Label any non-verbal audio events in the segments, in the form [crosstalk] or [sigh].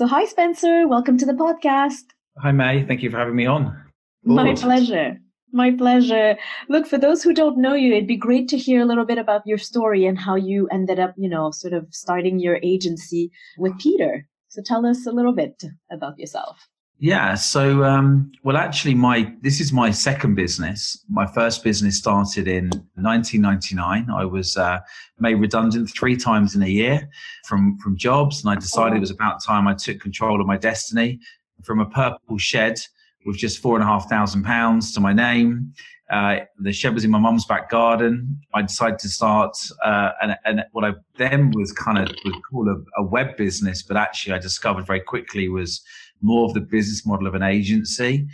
So, hi, Spencer. Welcome to the podcast. Hi, May. Thank you for having me on. My pleasure. My pleasure. Look, for those who don't know you, it'd be great to hear a little bit about your story and how you ended up, you know, sort of starting your agency with Peter. So tell us a little bit about yourself. Yeah. So, um, well, actually, my this is my second business. My first business started in 1999. I was uh, made redundant three times in a year from from jobs, and I decided it was about time I took control of my destiny. From a purple shed with just four and a half thousand pounds to my name, uh, the shed was in my mum's back garden. I decided to start, uh, and, and, what I then was kind of would call a, a web business, but actually I discovered very quickly was more of the business model of an agency.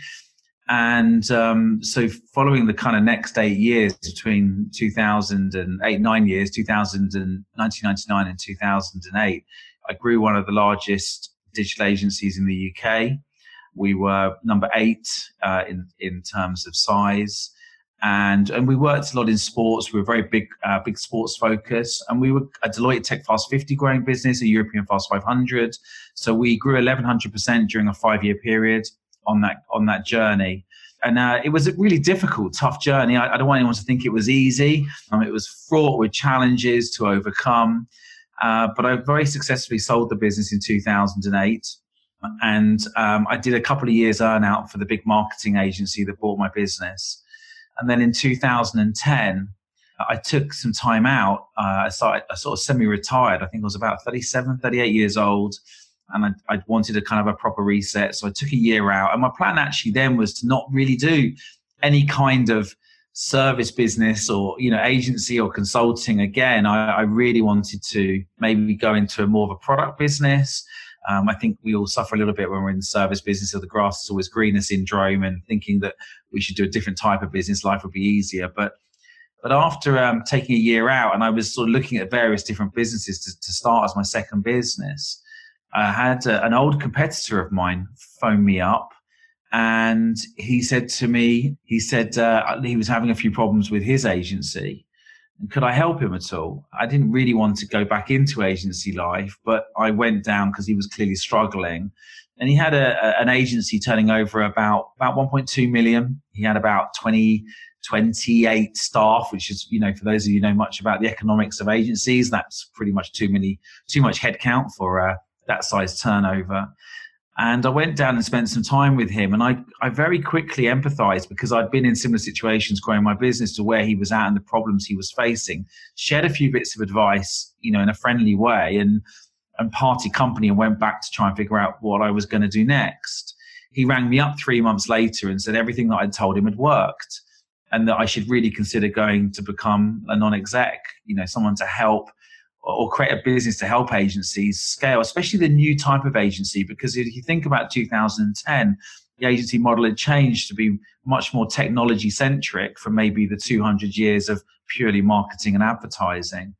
And um, so, following the kind of next eight years between 2008, nine years, 2000 and 1999 and 2008, I grew one of the largest digital agencies in the UK. We were number eight uh, in in terms of size, and and we worked a lot in sports. We were very big, uh, big sports focus, and we were a Deloitte Tech Fast 50 growing business, a European Fast 500. So we grew 1100 percent during a five year period on that on that journey. And uh, it was a really difficult, tough journey. I, I, don't want anyone to think it was easy. Um, it was fraught with challenges to overcome. Uh, but I very successfully sold the business in 2008. And um, I did a couple of years earn out for the big marketing agency that bought my business. And then in 2010, I took some time out. Uh, I, started, I sort of semi-retired. I think I was about 37, 38 years old, and I, I, wanted a kind of a proper reset. So I took a year out, and my plan actually then was to not really do any kind of service business or you know agency or consulting again. I, I really wanted to maybe go into a more of a product business. Um, I think we all suffer a little bit when we're in the service business of the grass is always greener syndrome and thinking that we should do a different type of business, life would be easier. But but after um, taking a year out and I was sort of looking at various different businesses to, to start as my second business, I had a, an old competitor of mine phone me up and he said to me, he said uh, he was having a few problems with his agency and could I help him at all? I didn't really want to go back into agency life, but I went down because he was clearly struggling. And he had a, a, an agency turning over about, about 1.2 million. He had about 20, 28 staff, which is, you know, for those of you know much about the economics of agencies, that's pretty much too many, too much headcount for uh, that size turnover. And I went down and spent some time with him. And I, I very quickly empathized because I'd been in similar situations growing my business to where he was at and the problems he was facing. Shared a few bits of advice, you know, in a friendly way and, and party company and went back to try and figure out what I was going to do next. He rang me up three months later and said everything that I'd told him had worked and that I should really consider going to become a non exec, you know, someone to help or create a business to help agencies scale, especially the new type of agency. Because if you think about 2010, the agency model had changed to be much more technology centric from maybe the 200 years of purely marketing and advertising.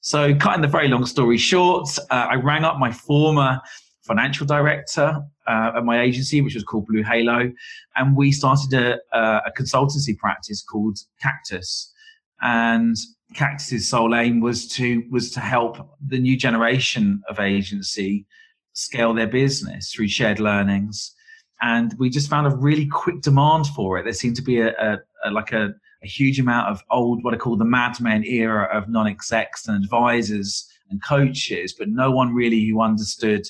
So, cutting the very long story short, uh, I rang up my former financial director uh, at my agency, which was called Blue Halo, and we started a, a consultancy practice called Cactus. And Cactus's sole aim was to was to help the new generation of agency scale their business through shared learnings, and we just found a really quick demand for it. There seemed to be a, a, a like a, a, huge amount of old what I call the madmen era of non-execs and advisors and coaches, but no one really who understood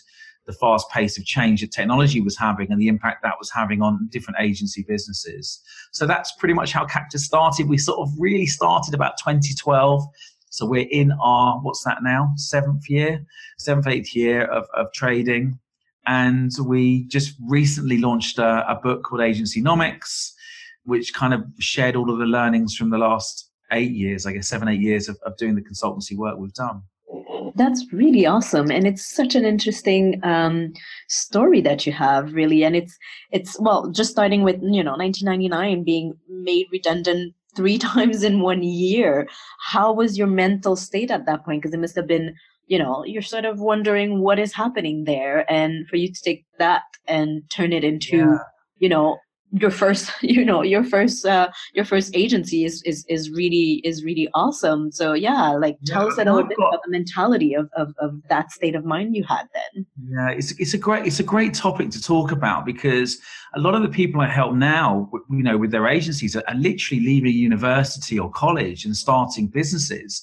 the fast pace of change that technology was having and the impact that was having on different agency businesses. So that's pretty much how Cactus started. We sort of really started about 2012. So we're in our, what's that now? Seventh year, seventh, eighth year of, of trading. And we just recently launched a, a book called Agencynomics, which kind of shared all of the learnings from the last eight years, I guess seven, eight years of, of doing the consultancy work we've done. That's really awesome, and it's such an interesting um, story that you have, really. And it's it's well, just starting with you know 1999 being made redundant three [laughs] times in one year. How was your mental state at that point? Because it must have been you know you're sort of wondering what is happening there, and for you to take that and turn it into yeah. you know your first [laughs] you know your first uh, your first agency is, is is really is really awesome so yeah like tell yeah, us a little bit got, about the mentality of, of of that state of mind you had then yeah it's it's a great it's a great topic to talk about because a lot of the people i help now you know with their agencies are, are literally leaving university or college and starting businesses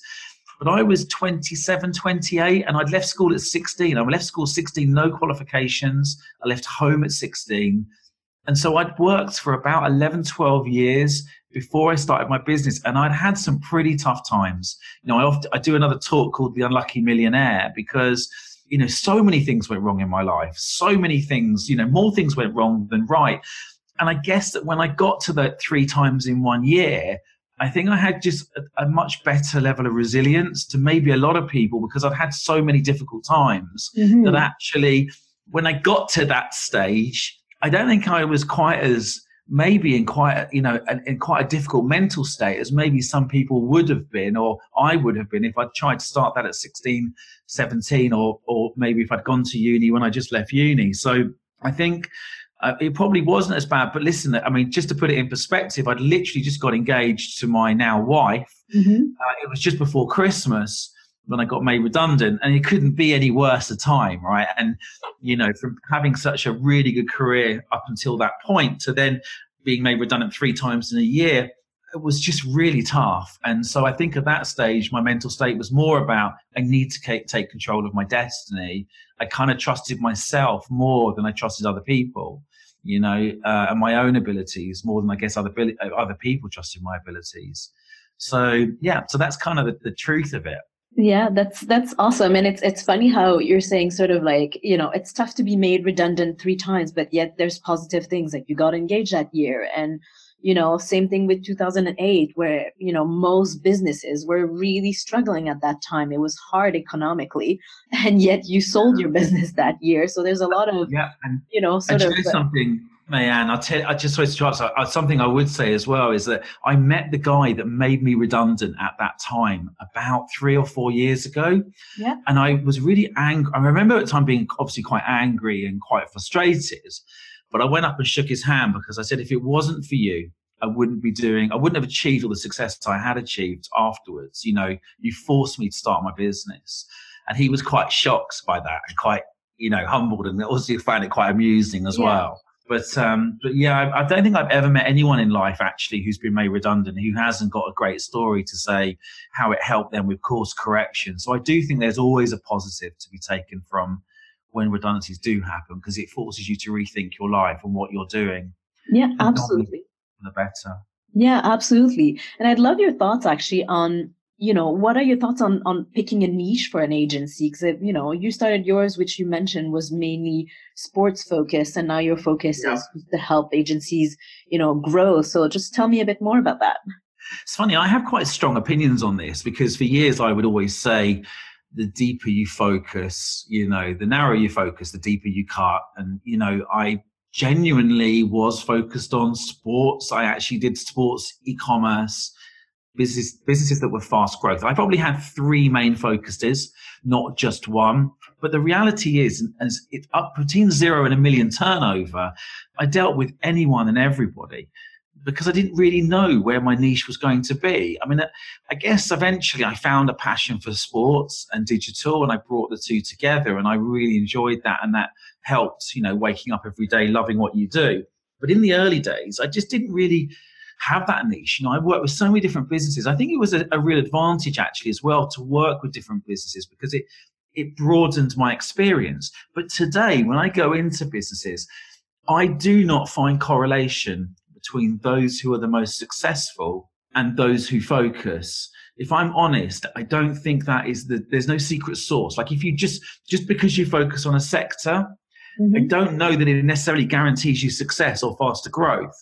but I was 27, 28, and I'd left school at 16. I left school 16, no qualifications. I left home at 16. And so I'd worked for about 11, 12 years before I started my business, and I'd had some pretty tough times. You know, I, often, I do another talk called The Unlucky Millionaire because, you know, so many things went wrong in my life. So many things, you know, more things went wrong than right. And I guess that when I got to that three times in one year, I think I had just a, a, much better level of resilience to maybe a lot of people because i've had so many difficult times mm-hmm. that actually, when I got to that stage, I don't think I was quite as maybe in quite a, you know in quite a difficult mental state as maybe some people would have been or I would have been if I'd tried to start that at 16 17 or or maybe if I'd gone to uni when I just left uni. So I think uh, it probably wasn't as bad but listen I mean just to put it in perspective I'd literally just got engaged to my now wife. Mm-hmm. uh, it was just before Christmas when I got made redundant, and it couldn't be any worse a time, right? And you know, from having such a really good career up until that point to then being made redundant three times in a year, it was just really tough. And so I think at that stage, my mental state was more about I need to take control of my destiny. I kind of trusted myself more than I trusted other people, you know, uh, and my own abilities more than I guess other other people trusted my abilities. So yeah, so that's kind of the, the truth of it. Yeah, that's that's awesome. And it's it's funny how you're saying sort of like, you know, it's tough to be made redundant three times, but yet there's positive things like you got engaged that year and you know, same thing with 2008 where, you know, most businesses were really struggling at that time. It was hard economically [laughs] and yet you sold your business that year. So there's a lot of yeah, and, you know, sort of something Mayanne, I'll tell. I just wanted to uh, something I would say as well is that I met the guy that made me redundant at that time about three or four years ago. Yeah. And I was really angry. I remember at the time being obviously quite angry and quite frustrated. But I went up and shook his hand because I said, if it wasn't for you, I wouldn't be doing. I wouldn't have achieved all the success I had achieved afterwards. You know, you forced me to start my business, and he was quite shocked by that and quite you know humbled and also found it quite amusing as yeah. well. But um, but yeah, I, I, don't think I've ever met anyone in life actually who's been made redundant who hasn't got a great story to say how it helped them with course correction. So I do think there's always a positive to be taken from when redundancies do happen because it forces you to rethink your life and what you're doing. Yeah, absolutely. The better. Yeah, absolutely. And I'd love your thoughts actually on you know what are your thoughts on on picking a niche for an agency? Because you know you started yours which you mentioned was mainly sports focused and now your focus yeah. is to help agencies you know grow. So just tell me a bit more about that. It's funny i have quite strong opinions on this because for years i would always say the deeper you focus you know the narrower you focus the deeper you cut. And you know i genuinely was focused on sports. I actually did sports e-commerce business, businesses that were fast growth. I probably had three main focuses, not just one. But the reality is, as it's up between zero and a million turnover, I dealt with anyone and everybody because I didn't really know where my niche was going to be. I mean, uh, I guess eventually I found a passion for sports and digital, and I brought the two together, and I really enjoyed that, and that helped, you know, waking up every day loving what you do. But in the early days, I just didn't really have that niche. You know, I worked with so many different businesses. I think it was a, a real advantage actually as well to work with different businesses because it it broadened my experience. But today, when I go into businesses, I do not find correlation between those who are the most successful and those who focus. If I'm honest, I don't think that is the there's no secret sauce. Like if you just just because you focus on a sector, mm-hmm. I don't know that it necessarily guarantees you success or faster growth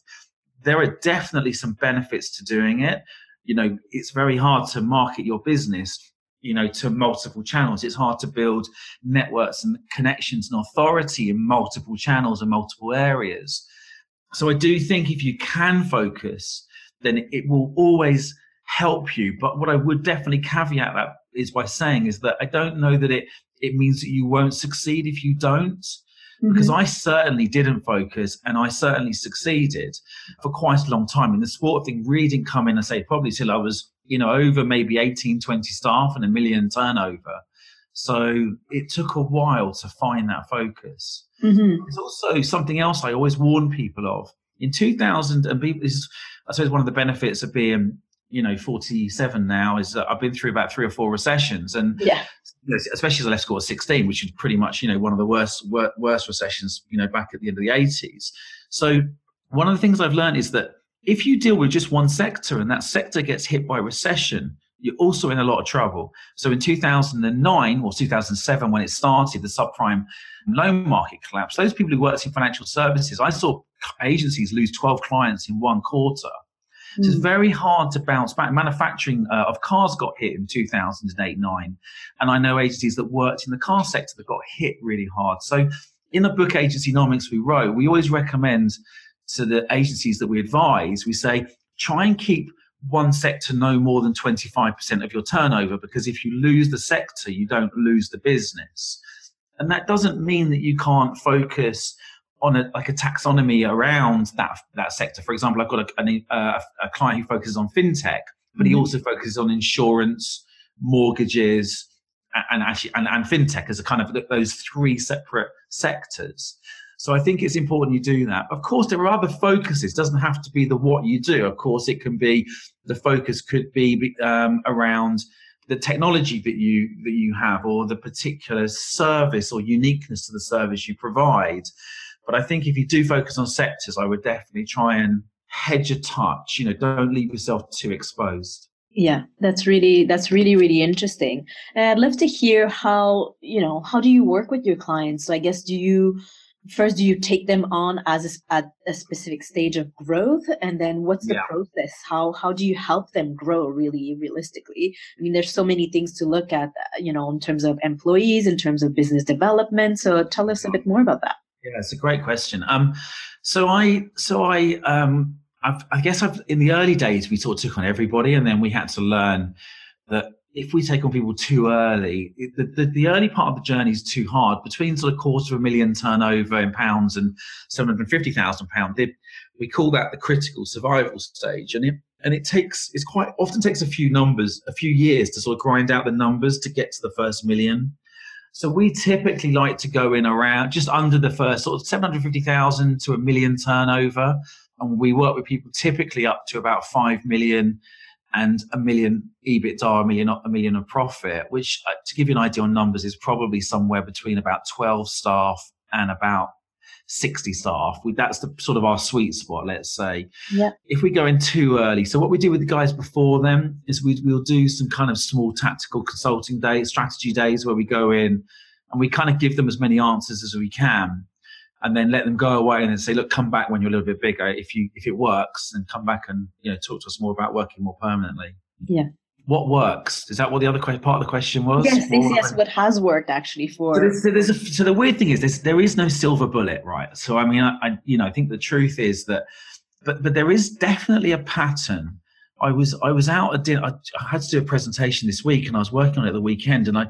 there are definitely some benefits to doing it. You know, it's very hard to market your business, you know, to multiple channels. It's hard to build networks and connections and authority in multiple channels and multiple areas. So I do think if you can focus, then it will always help you. But what I would definitely caveat that is by saying is that I don't know that it it means that you won't succeed if you don't. Mm-hmm. because I certainly didn't focus and I certainly succeeded for quite a long time. And the sport thing really didn't come in, I say, probably till I was, you know, over maybe 18, 20 staff and a million turnover. So it took a while to find that focus. Mm-hmm. There's also something else I always warn people of. In 2000, and this is, I suppose, one of the benefits of being you know 47 now is that I've been through about three or four recessions and yeah. You know, especially as i left score 16 which is pretty much you know one of the worst worst recessions you know back at the end of the 80s so one of the things I've learned is that if you deal with just one sector and that sector gets hit by recession you're also in a lot of trouble. So in 2009 or 2007 when it started the subprime loan market collapse those people who worked in financial services I saw agencies lose 12 clients in one quarter so it's mm. very hard to bounce back. Manufacturing uh, of cars got hit in 2008 9. And I know agencies that worked in the car sector that got hit really hard. So in the book Agencynomics we wrote, we always recommend to the agencies that we advise, we say, try and keep one sector no more than 25% of your turnover because if you lose the sector, you don't lose the business. And that doesn't mean that you can't focus on a like a taxonomy around that that sector. For example, I've got a, a, a client who focuses on fintech, but he mm-hmm. also focuses on insurance, mortgages, and actually and, and fintech as a kind of those three separate sectors. So I think it's important you do that. Of course, there are other focuses. It doesn't have to be the what you do. Of course, it can be the focus could be um, around the technology that you that you have or the particular service or uniqueness to the service you provide but I think if you do focus on sectors, I would definitely try and hedge a touch. You know, don't leave yourself too exposed. Yeah, that's really that's really really interesting. And I'd love to hear how you know how do you work with your clients. So I guess do you first do you take them on as a, at a specific stage of growth and then what's the yeah. process how how do you help them grow really realistically i mean there's so many things to look at uh, you know in terms of employees in terms of business development so tell us a bit more about that yeah, it's a great question. Um, so I, so I, um, I've, i guess I've in the early days we sort of took on everybody, and then we had to learn that if we take on people too early, the, the, the, early part of the journey is too hard. Between sort of quarter of a million turnover in pounds and seven hundred fifty thousand pound, we call that the critical survival stage, and it and it takes it's quite often takes a few numbers, a few years to sort of grind out the numbers to get to the first million. So we typically like to go in around just under the first sort of 750,000 to a million turnover. And we work with people typically up to about 5 million and a million EBITDA, a million, a million of profit, which uh, to give you an idea on numbers is probably somewhere between about 12 staff and about 60 staff. We, that's the sort of our sweet spot, let's say. Yeah. If we go in too early, so what we do with the guys before them is we, we'll do some kind of small tactical consulting days, strategy days where we go in and we kind of give them as many answers as we can and then let them go away and then say, look, come back when you're a little bit bigger. If you if it works, then come back and you know talk to us more about working more permanently. Yeah what works? Is that what the other part of the question was? Yes, yes, yes. What has worked actually for? So, there's, so, there's a, so the weird thing is, there's, there is no silver bullet, right? So I mean, I, I, you know, I think the truth is that, but but there is definitely a pattern. I was I was out at dinner. I, I had to do a presentation this week, and I was working on it the weekend, and I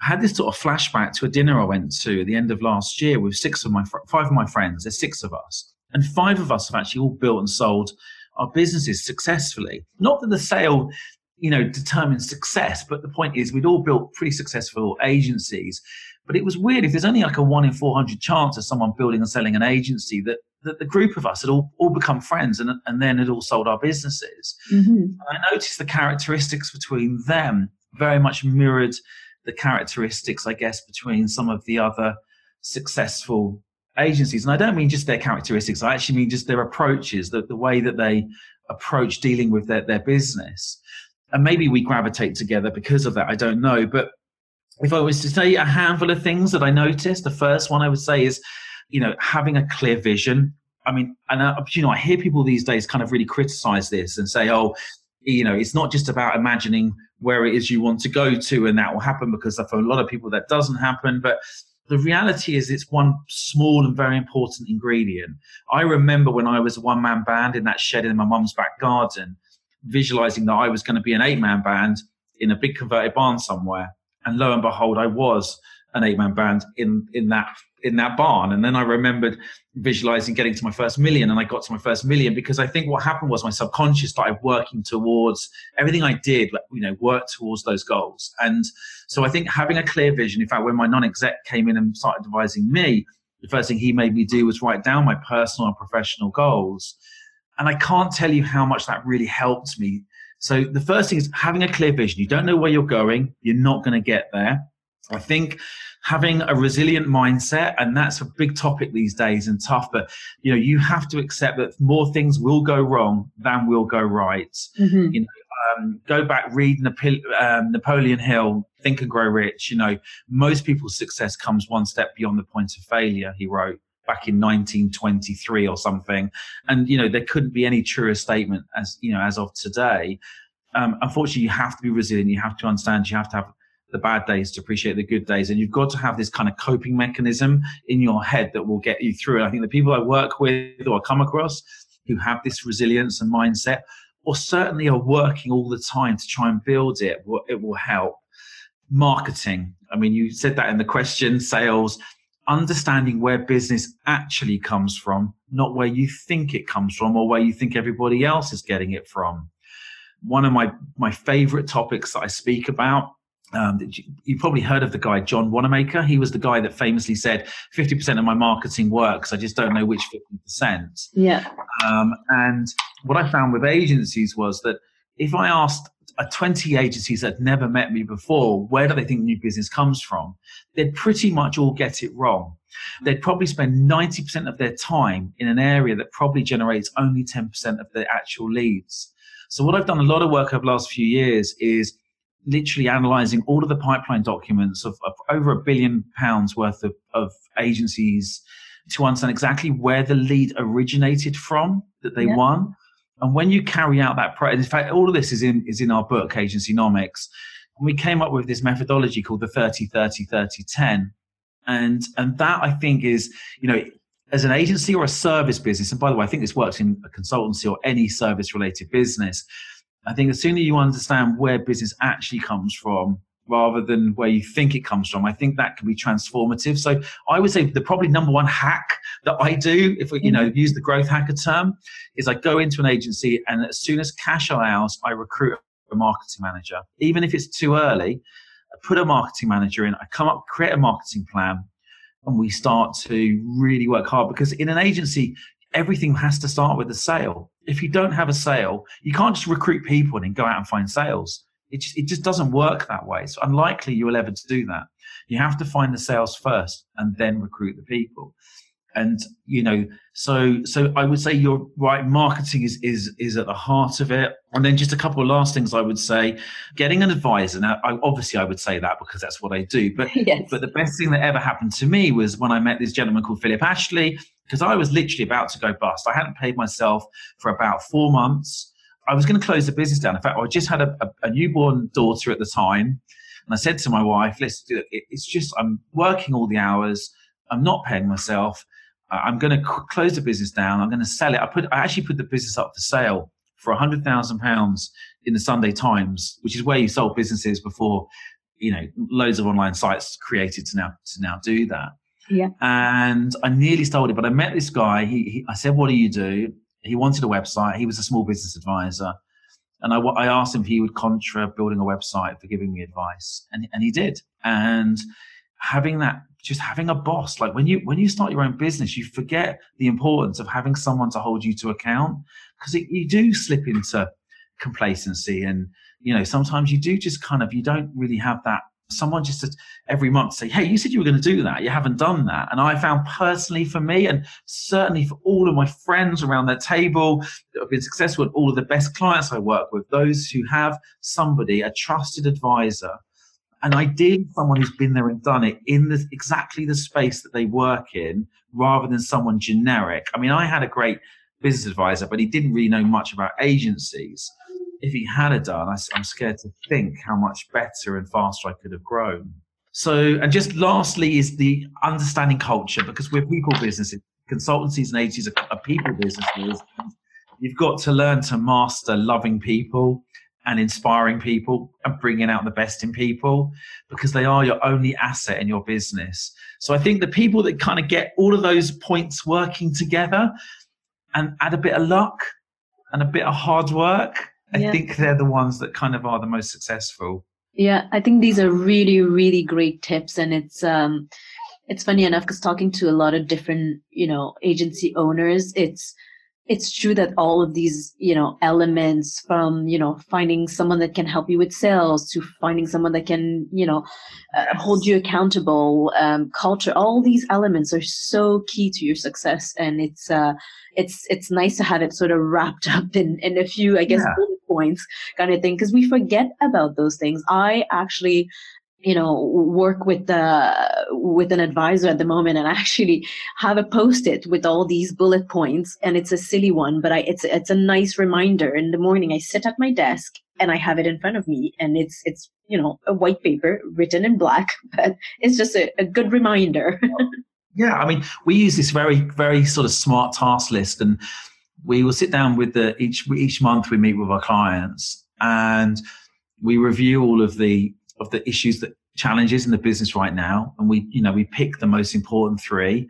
had this sort of flashback to a dinner I went to at the end of last year with six of my five of my friends. There's six of us, and five of us have actually all built and sold our businesses successfully. Not that the sale you know, determine success. But the point is, we'd all built pretty successful agencies. But it was weird if there's only like a one in 400 chance of someone building and selling an agency that, that the group of us had all, all become friends and, and then had all sold our businesses. Mm-hmm. I noticed the characteristics between them very much mirrored the characteristics, I guess, between some of the other successful agencies. And I don't mean just their characteristics, I actually mean just their approaches, the, the way that they approach dealing with their, their business and maybe we gravitate together because of that. I don't know. But if I was to say a handful of things that I noticed, the first one I would say is, you know, having a clear vision. I mean, and uh, you know, I hear people these days kind of really criticize this and say, oh, you know, it's not just about imagining where it is you want to go to and that will happen because for a lot of people that doesn't happen. But the reality is it's one small and very important ingredient. I remember when I was a one man band in that shed in my mum's back garden visualizing that I was going to be an eight man band in a big converted barn somewhere. And lo and behold, I was an eight man band in, in that in that barn. And then I remembered visualizing getting to my first million, and I got to my first million because I think what happened was my subconscious started working towards everything I did, you know, work towards those goals. And so I think having a clear vision, in fact, when my non exec came in and started advising me, the first thing he made me do was write down my personal and professional goals. And I can't tell you how much that really helped me. So the first thing is having a clear vision. You don't know where you're going, you're not going to get there. I think having a resilient mindset, and that's a big topic these days and tough, but you know, you have to accept that more things will go wrong than will go right. Mm-hmm. You know, um, go back, read um, Napoleon Hill, Think and Grow Rich. You know, most people's success comes one step beyond the point of failure, he wrote back in 1923 or something. And, you know, there couldn't be any truer statement as, you know, as of today. Um, unfortunately, you have to be resilient. You have to understand, you have to have the bad days to appreciate the good days. And you've got to have this kind of coping mechanism in your head that will get you through it. I think the people I work with or come across who have this resilience and mindset, or certainly are working all the time to try and build it, it will help. Marketing. I mean, you said that in the question, sales, understanding where business actually comes from, not where you think it comes from or where you think everybody else is getting it from. One of my, my favorite topics that I speak about um, you, you, probably heard of the guy John Wanamaker. He was the guy that famously said, "50% of my marketing works. I just don't know which 50%." Yeah. Um, and what I found with agencies was that if I asked uh, 20 agencies that never met me before, where do they think new business comes from? They'd pretty much all get it wrong. They'd probably spend 90% of their time in an area that probably generates only 10% of their actual leads. So what I've done a lot of work over the last few years is literally analyzing all of the pipeline documents of, of over a billion pounds worth of, of, agencies to understand exactly where the lead originated from that they yeah. won. And when you carry out that, in fact, all of this is in is in our book, Agencynomics. And we came up with this methodology called the 30 30 30 10. And and that I think is, you know, as an agency or a service business, and by the way, I think this works in a consultancy or any service related business I think the sooner you understand where business actually comes from rather than where you think it comes from, I think that can be transformative. So I would say the probably number one hack that I do, if we, you mm. know, use the growth hacker term, is I go into an agency and as soon as cash allows, I recruit a marketing manager. Even if it's too early, I put a marketing manager in, I come up, create a marketing plan, and we start to really work hard because in an agency, everything has to start with a sale. If you don't have a sale, you can't just recruit people and then go out and find sales. It just, it just doesn't work that way. It's unlikely you will ever do that. You have to find the sales first and then recruit the people. And you know, so so I would say you're right. Marketing is is is at the heart of it. And then just a couple of last things I would say: getting an advisor. Now, I, obviously, I would say that because that's what I do. But [laughs] yes. but the best thing that ever happened to me was when I met this gentleman called Philip Ashley because I was literally about to go bust. I hadn't paid myself for about four months. I was going to close the business down. In fact, I just had a, a, a newborn daughter at the time. And I said to my wife, listen, it's just, I'm working all the hours. I'm not paying myself. I'm going to close the business down. I'm going to sell it. I put, I actually put the business up for sale for a hundred thousand pounds in the Sunday Times, which is where you sold businesses before, you know, loads of online sites created to now, to now do that. Yeah. And I nearly stole it, but I met this guy. He, he, I said, "What do you do?" He wanted a website. He was a small business advisor, and I, I asked him if he would contra building a website for giving me advice, and and he did. And having that, just having a boss, like when you when you start your own business, you forget the importance of having someone to hold you to account because you do slip into complacency and you know sometimes you do just kind of you don't really have that someone just to, every month say, Hey, you said you were going to do that. You haven't done that. And I found personally for me, and certainly for all of my friends around their table that have been successful, and all of the best clients I work with, those who have somebody, a trusted advisor, and ideally someone who's been there and done it in the, exactly the space that they work in rather than someone generic. I mean, I had a great business advisor, but he didn't really know much about agencies if he had a done, I, I'm scared to think how much better and faster I could have grown. So, and just lastly is the understanding culture because we're people businesses, consultancies and agencies are, are people businesses. You've got to learn to master loving people and inspiring people and bringing out the best in people because they are your only asset in your business. So I think the people that kind of get all of those points working together and add a bit of luck and a bit of hard work, yeah. I think they're the ones that kind of are the most successful. Yeah, I think these are really, really great tips. And it's, um, it's funny enough because talking to a lot of different, you know, agency owners, it's, it's true that all of these you know elements from you know finding someone that can help you with sales to finding someone that can you know uh, hold you accountable um, culture all these elements are so key to your success and it's uh it's it's nice to have it sort of wrapped [laughs] up in in a few i guess yeah. Points kind of thing because we forget about those things. I actually you know work with the with an advisor at the moment and [laughs] actually have a post-it with all these bullet points and it's a silly one but I it's it's a nice reminder. In the morning I sit at my desk and I have it in front of me and it's it's you know a white paper written in black [laughs] but it's just a, a good reminder. [laughs] Yeah I mean we use this very very sort of smart task list and we will sit down with the each each month we meet with our clients and we review all of the of the issues that challenges in the business right now, and we you know we pick the most important three,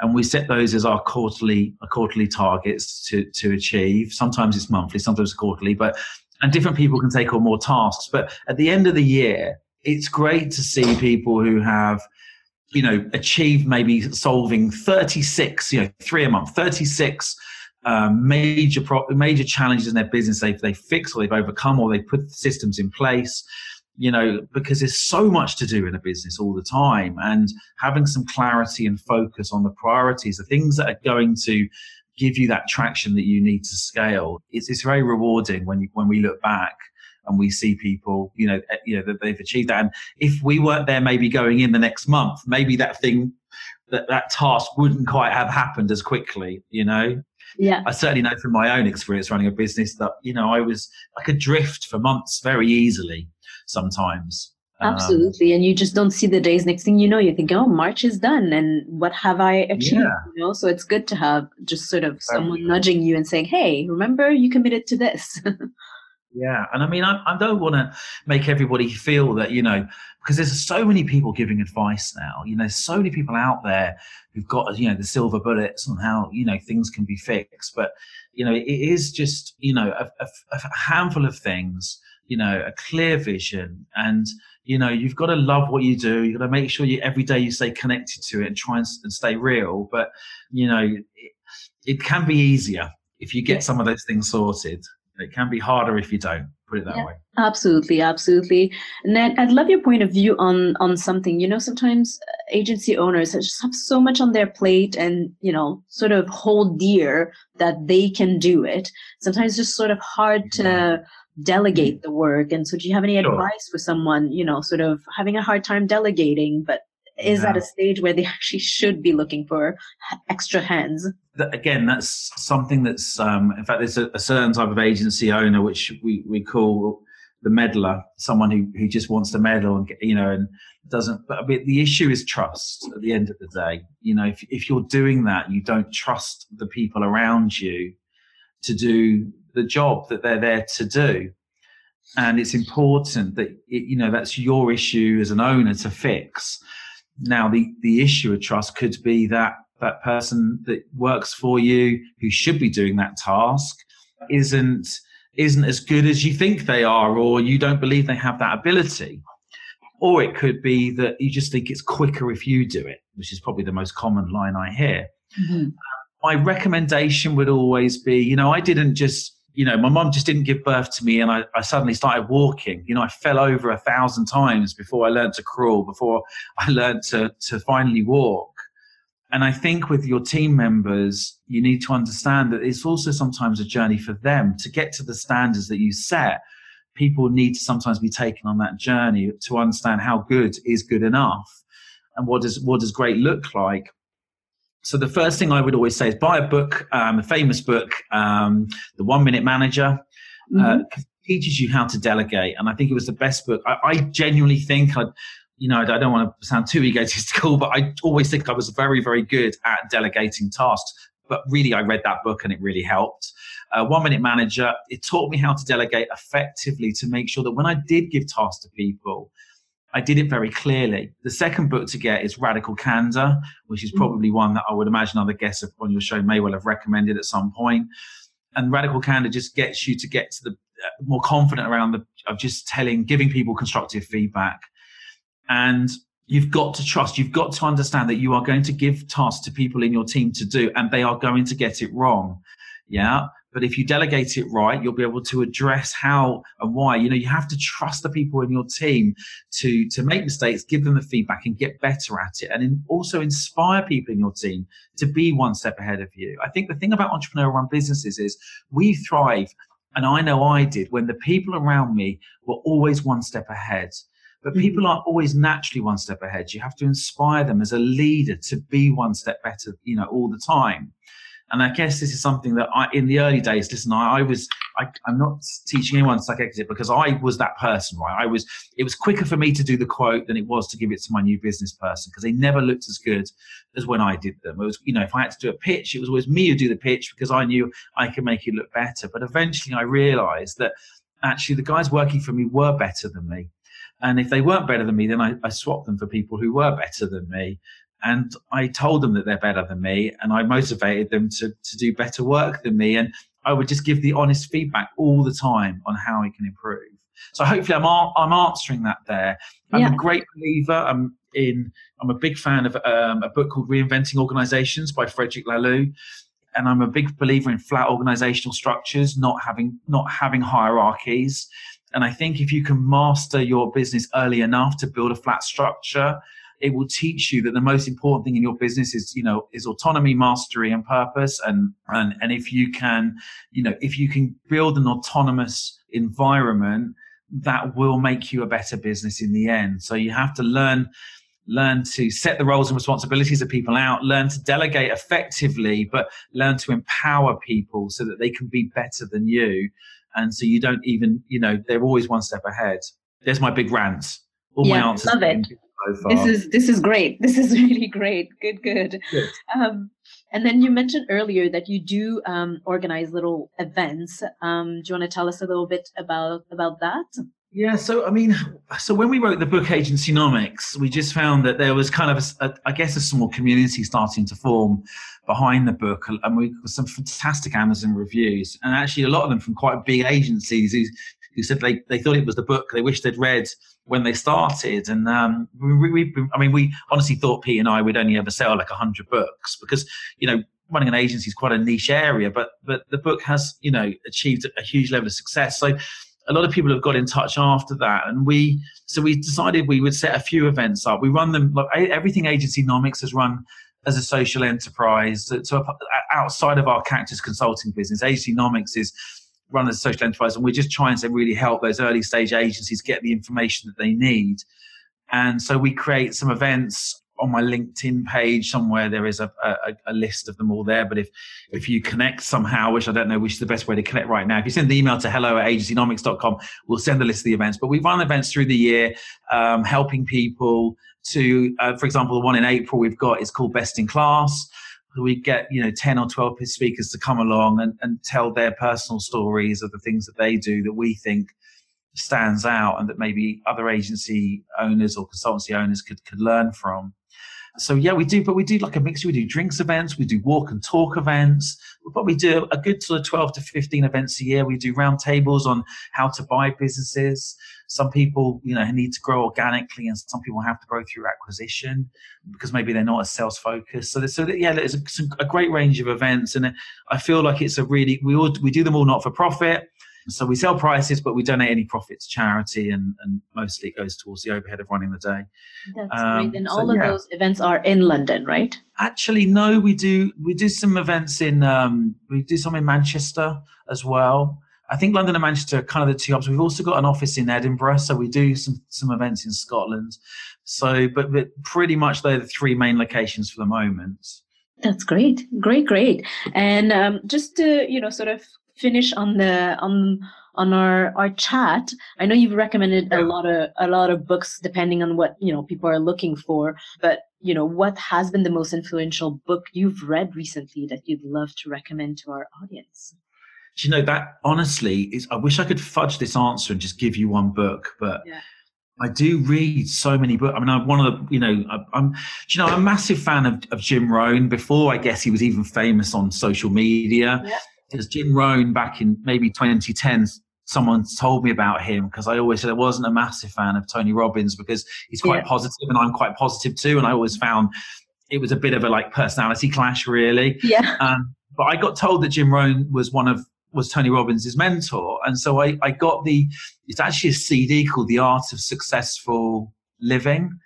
and we set those as our quarterly our quarterly targets to to achieve. Sometimes it's monthly, sometimes quarterly, but and different people can take on more tasks. But at the end of the year, it's great to see people who have you know achieved maybe solving 36 you know three a month 36 um, major pro- major challenges in their business they've they fixed or they've overcome or they put systems in place you know, because there's so much to do in a business all the time, and having some clarity and focus on the priorities, the things that are going to give you that traction that you need to scale. It's, it's very rewarding when you, when we look back and we see people, you know, eh, you know that they've achieved that. And if we weren't there, maybe going in the next month, maybe that thing, that that task wouldn't quite have happened as quickly. You know. Yeah. I certainly know from my own experience running a business that you know I was I could drift for months very easily sometimes. Absolutely. Um, and you just don't see the days. Next thing you know, you think, oh, March is done. And what have I achieved? Yeah. You know, so it's good to have just sort of someone nudging you and saying, hey, remember you committed to this. [laughs] yeah. And I mean, I, I don't want to make everybody feel that, you know, because there's so many people giving advice now. You know, so many people out there who've got, you know, the silver bullets on how, you know, things can be fixed. But, you know, it is just, you know, a, a, a handful of things you know a clear vision and you know you've got to love what you do you've got to make sure you every day you stay connected to it and try and, and stay real but you know it, it, can be easier if you get some of those things sorted it can be harder if you don't put it that yeah, way. Absolutely absolutely. And then i'd love your point of view on on something. You know sometimes uh, agency owners just have so much on their plate and you know sort of hold dear that they can do it. Sometimes just sort of hard to delegate the work. And so do you have any sure. advice for someone you know sort of having a hard time delegating but is yeah. at a stage where they [laughs] actually should be looking for extra hands. Again that's something that's um, in fact there's a, a, certain type of agency owner which we, we call the meddler someone who, who just wants to meddle and you know and doesn't but the issue is trust at the end of the day. You know if, if you're doing that you don't trust the people around you to do the job that they're there to do. And it's important that it, you know that's your issue as an owner to fix now the the issue of trust could be that that person that works for you who should be doing that task isn't isn't as good as you think they are or you don't believe they have that ability or it could be that you just think it's quicker if you do it which is probably the most common line i hear mm-hmm. my recommendation would always be you know i didn't just you know, my mom just didn't give birth to me and I, I, suddenly started walking. You know, I fell over a thousand times before I learned to crawl, before I learned to, to finally walk. And I think with your team members, you need to understand that it's also sometimes a journey for them to get to the standards that you set. People need to sometimes be taken on that journey to understand how good is good enough and what does, what does great look like so the first thing I would always say is buy a book, um, a famous book, um, The One Minute Manager. Uh, mm-hmm. Uh, teaches you how to delegate, and I think it was the best book. I, I genuinely think I, you know, I don't want to sound too egotistical, but I always think I was very, very good at delegating tasks. but really, I read that book and it really helped. Uh, One Minute Manager, it taught me how to delegate effectively to make sure that when I did give tasks to people, I did it very clearly. The second book to get is Radical Candor, which is mm. probably one that I would imagine other guests on your show may well have recommended at some point. And Radical Candor just gets you to get to the uh, more confident around the of just telling, giving people constructive feedback. And you've got to trust, you've got to understand that you are going to give tasks to people in your team to do, and they are going to get it wrong. Yeah. But if you delegate it right, you'll be able to address how and why. You know, you have to trust the people in your team to to make mistakes, give them the feedback, and get better at it, and in, also inspire people in your team to be one step ahead of you. I think the thing about entrepreneur-run businesses is we thrive, and I know I did when the people around me were always one step ahead. But mm-hmm. people aren't always naturally one step ahead. You have to inspire them as a leader to be one step better, you know, all the time. And I guess this is something that I, in the early days, listen, I, I was, I, am not teaching anyone to psych exit because I was that person, right? I was, it was quicker for me to do the quote than it was to give it to my new business person because they never looked as good as when I did them. It was, you know, if I had to do a pitch, it was always me who do the pitch because I knew I could make it look better. But eventually I realized that actually the guys working for me were better than me. And if they weren't better than me, then I, I swapped them for people who were better than me and I told them that they're better than me and I motivated them to, to do better work than me. And I would just give the honest feedback all the time on how I can improve. So hopefully I'm, I'm answering that there. I'm yeah. a great believer. I'm in, I'm a big fan of um, a book called Reinventing Organizations by Frederic Laloux. And I'm a big believer in flat organizational structures, not having, not having hierarchies. And I think if you can master your business early enough to build a flat structure, it will teach you that the most important thing in your business is you know is autonomy mastery and purpose. And and and if you can you know if you can build an autonomous environment that will make you a better business in the end. So you have to learn learn to set the roles and responsibilities of people out learn to delegate effectively but learn to empower people so that they can be better than you. And so you don't even you know they're always one step ahead. There's my big rant all yeah, my answers love it so far. This is this is great. [laughs] This is really great. Good, good. good. Um, and then you mentioned earlier that you do um, organize little events. Um, do you want to tell us a little bit about about that? Yeah, so I mean, so when we wrote the book Agencynomics, we just found that there was kind of, a, a, I guess, a small community starting to form behind the book, and we got some fantastic Amazon reviews, and actually a lot of them from quite big agencies who, who said they, they thought it was the book they wished they'd read when they started. And um, we, we, I mean, we honestly thought P and I would only ever sell like hundred books because you know running an agency is quite a niche area, but but the book has you know achieved a huge level of success. So a lot of people have got in touch after that, and we so we decided we would set a few events up. We run them like everything Agencynomics has run as a social enterprise. So outside of our Cactus consulting business, Agencynomics is run as a social enterprise, and we're just trying to really help those early stage agencies get the information that they need. And so we create some events on my LinkedIn page somewhere. There is a, a, a, list of them all there. But if if you connect somehow, which I don't know which is the best way to connect right now, if you send the email to hello at agencynomics.com, we'll send the list of the events. But we run events through the year, um, helping people to, uh, for example, the one in April we've got is called Best in Class we get you know 10 or 12 speakers to come along and, and tell their personal stories of the things that they do that we think stands out and that maybe other agency owners or consultancy owners could, could learn from so yeah we do but we do like a mixture we do drinks events we do walk and talk events we probably do a good sort of 12 to 15 events a year we do roundtables on how to buy businesses some people, you know, need to grow organically, and some people have to grow through acquisition because maybe they're not as sales focused. So, so yeah, there's a, a great range of events, and I feel like it's a really we all we do them all not for profit. So we sell prices, but we donate any profit to charity, and, and mostly it goes towards the overhead of running the day. That's um, great. And all so, of yeah. those events are in London, right? Actually, no. We do we do some events in um, we do some in Manchester as well. I think London and Manchester are kind of the two hubs. We've also got an office in Edinburgh, so we do some some events in Scotland. So, but, but pretty much they're the three main locations for the moment. That's great, great, great. And um, just to you know, sort of finish on the on on our our chat i know you've recommended yeah. a lot of a lot of books depending on what you know people are looking for but you know what has been the most influential book you've read recently that you'd love to recommend to our audience do you know that honestly is i wish i could fudge this answer and just give you one book but yeah. I do read so many books. I mean, I'm one of the, you know, I, am you know, I'm a massive fan of, of Jim Rohn. Before I guess he was even famous on social media, yeah because Jim Rohn back in maybe 2010, someone told me about him because I always said I wasn't a massive fan of Tony Robbins because he's quite yeah. positive and I'm quite positive too. And I always found it was a bit of a like personality clash, really. Yeah. Um, but I got told that Jim Rohn was one of was Tony Robbins' mentor, and so I, I got the. It's actually a CD called "The Art of Successful Living."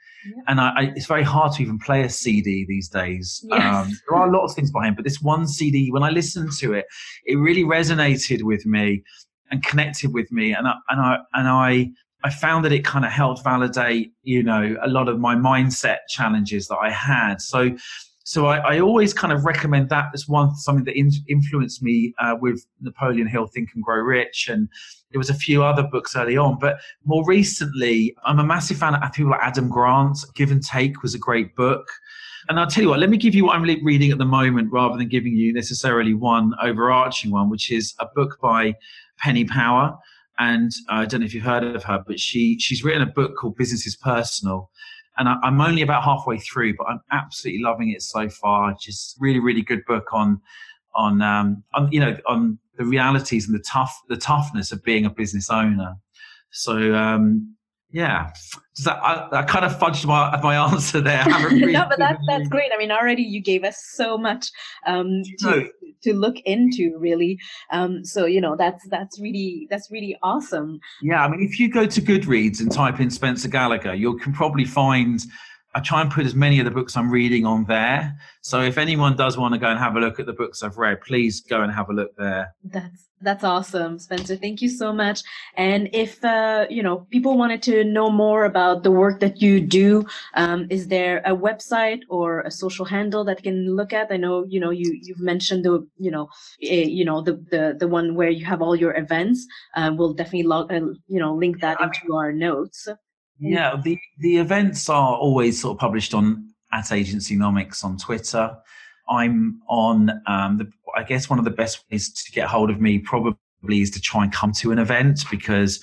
And I, I, it's very hard to even play a CD these days. Yes. Um, there are a lot of things behind, but this one CD, when I listened to it, it really resonated with me and connected with me. And I, and I, and I, I found that it kind of helped validate, you know, a lot of my mindset challenges that I had. So, so I, I always kind of recommend that as one something that in, influenced me uh, with Napoleon Hill, Think and Grow Rich, and there was a few other books early on. But more recently, I'm a massive fan of people like Adam Grant. Give and Take was a great book. And I'll tell you what, let me give you what I'm reading at the moment rather than giving you necessarily one overarching one, which is a book by Penny Power. And I don't know if you've heard of her, but she she's written a book called Business is Personal and I, am only about halfway through, but I'm absolutely loving it so far. Just really, really good book on on um, on you know on the realities and the tough the toughness of being a business owner. So um, yeah, that, I, I, kind of fudged my my answer there. [laughs] Really no, but that's that's great. I mean, already you gave us so much um, to to look into, really. Um, so you know, that's that's really that's really awesome. Yeah, I mean, if you go to Goodreads and type in Spencer Gallagher, you can probably find I try and put as many of the books I'm reading on there. So if anyone does want to go and have a look at the books I've read, please go and have a look there. That's that's awesome, Spencer. Thank you so much. And if uh, you know people wanted to know more about the work that you do, um, is there a website or a social handle that can look at? I know you know you you've mentioned the you know uh, you know the, the the one where you have all your events. Uh, we'll definitely log uh, you know link that into our notes. Yeah, the the events are always sort of published on at Agencynomics on Twitter. I'm on um, the, I guess one of the best ways to get hold of me probably is to try and come to an event because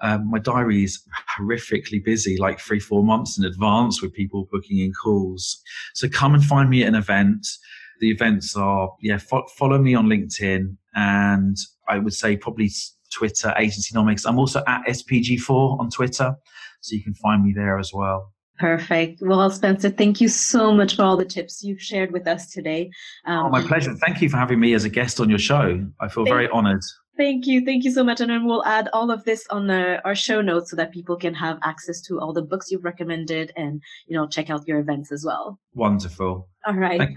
um, my diary is horrifically busy, like three, four months in advance with people booking in calls. So come and find me at an event. The events are, yeah, fo- follow me on LinkedIn and I would say probably Twitter, Agencynomics. I'm also at SPG4 on Twitter. So you can find me there as well. Perfect. Well, Spencer, thank you so much for all the tips you've shared with us today. Um, oh, my pleasure. Thank you for having me as a guest on your show. I feel very honored. Thank you. Thank you so much. And then we'll add all of this on the, our show notes so that people can have access to all the books you've recommended and, you know, check out your events as well. Wonderful. All right.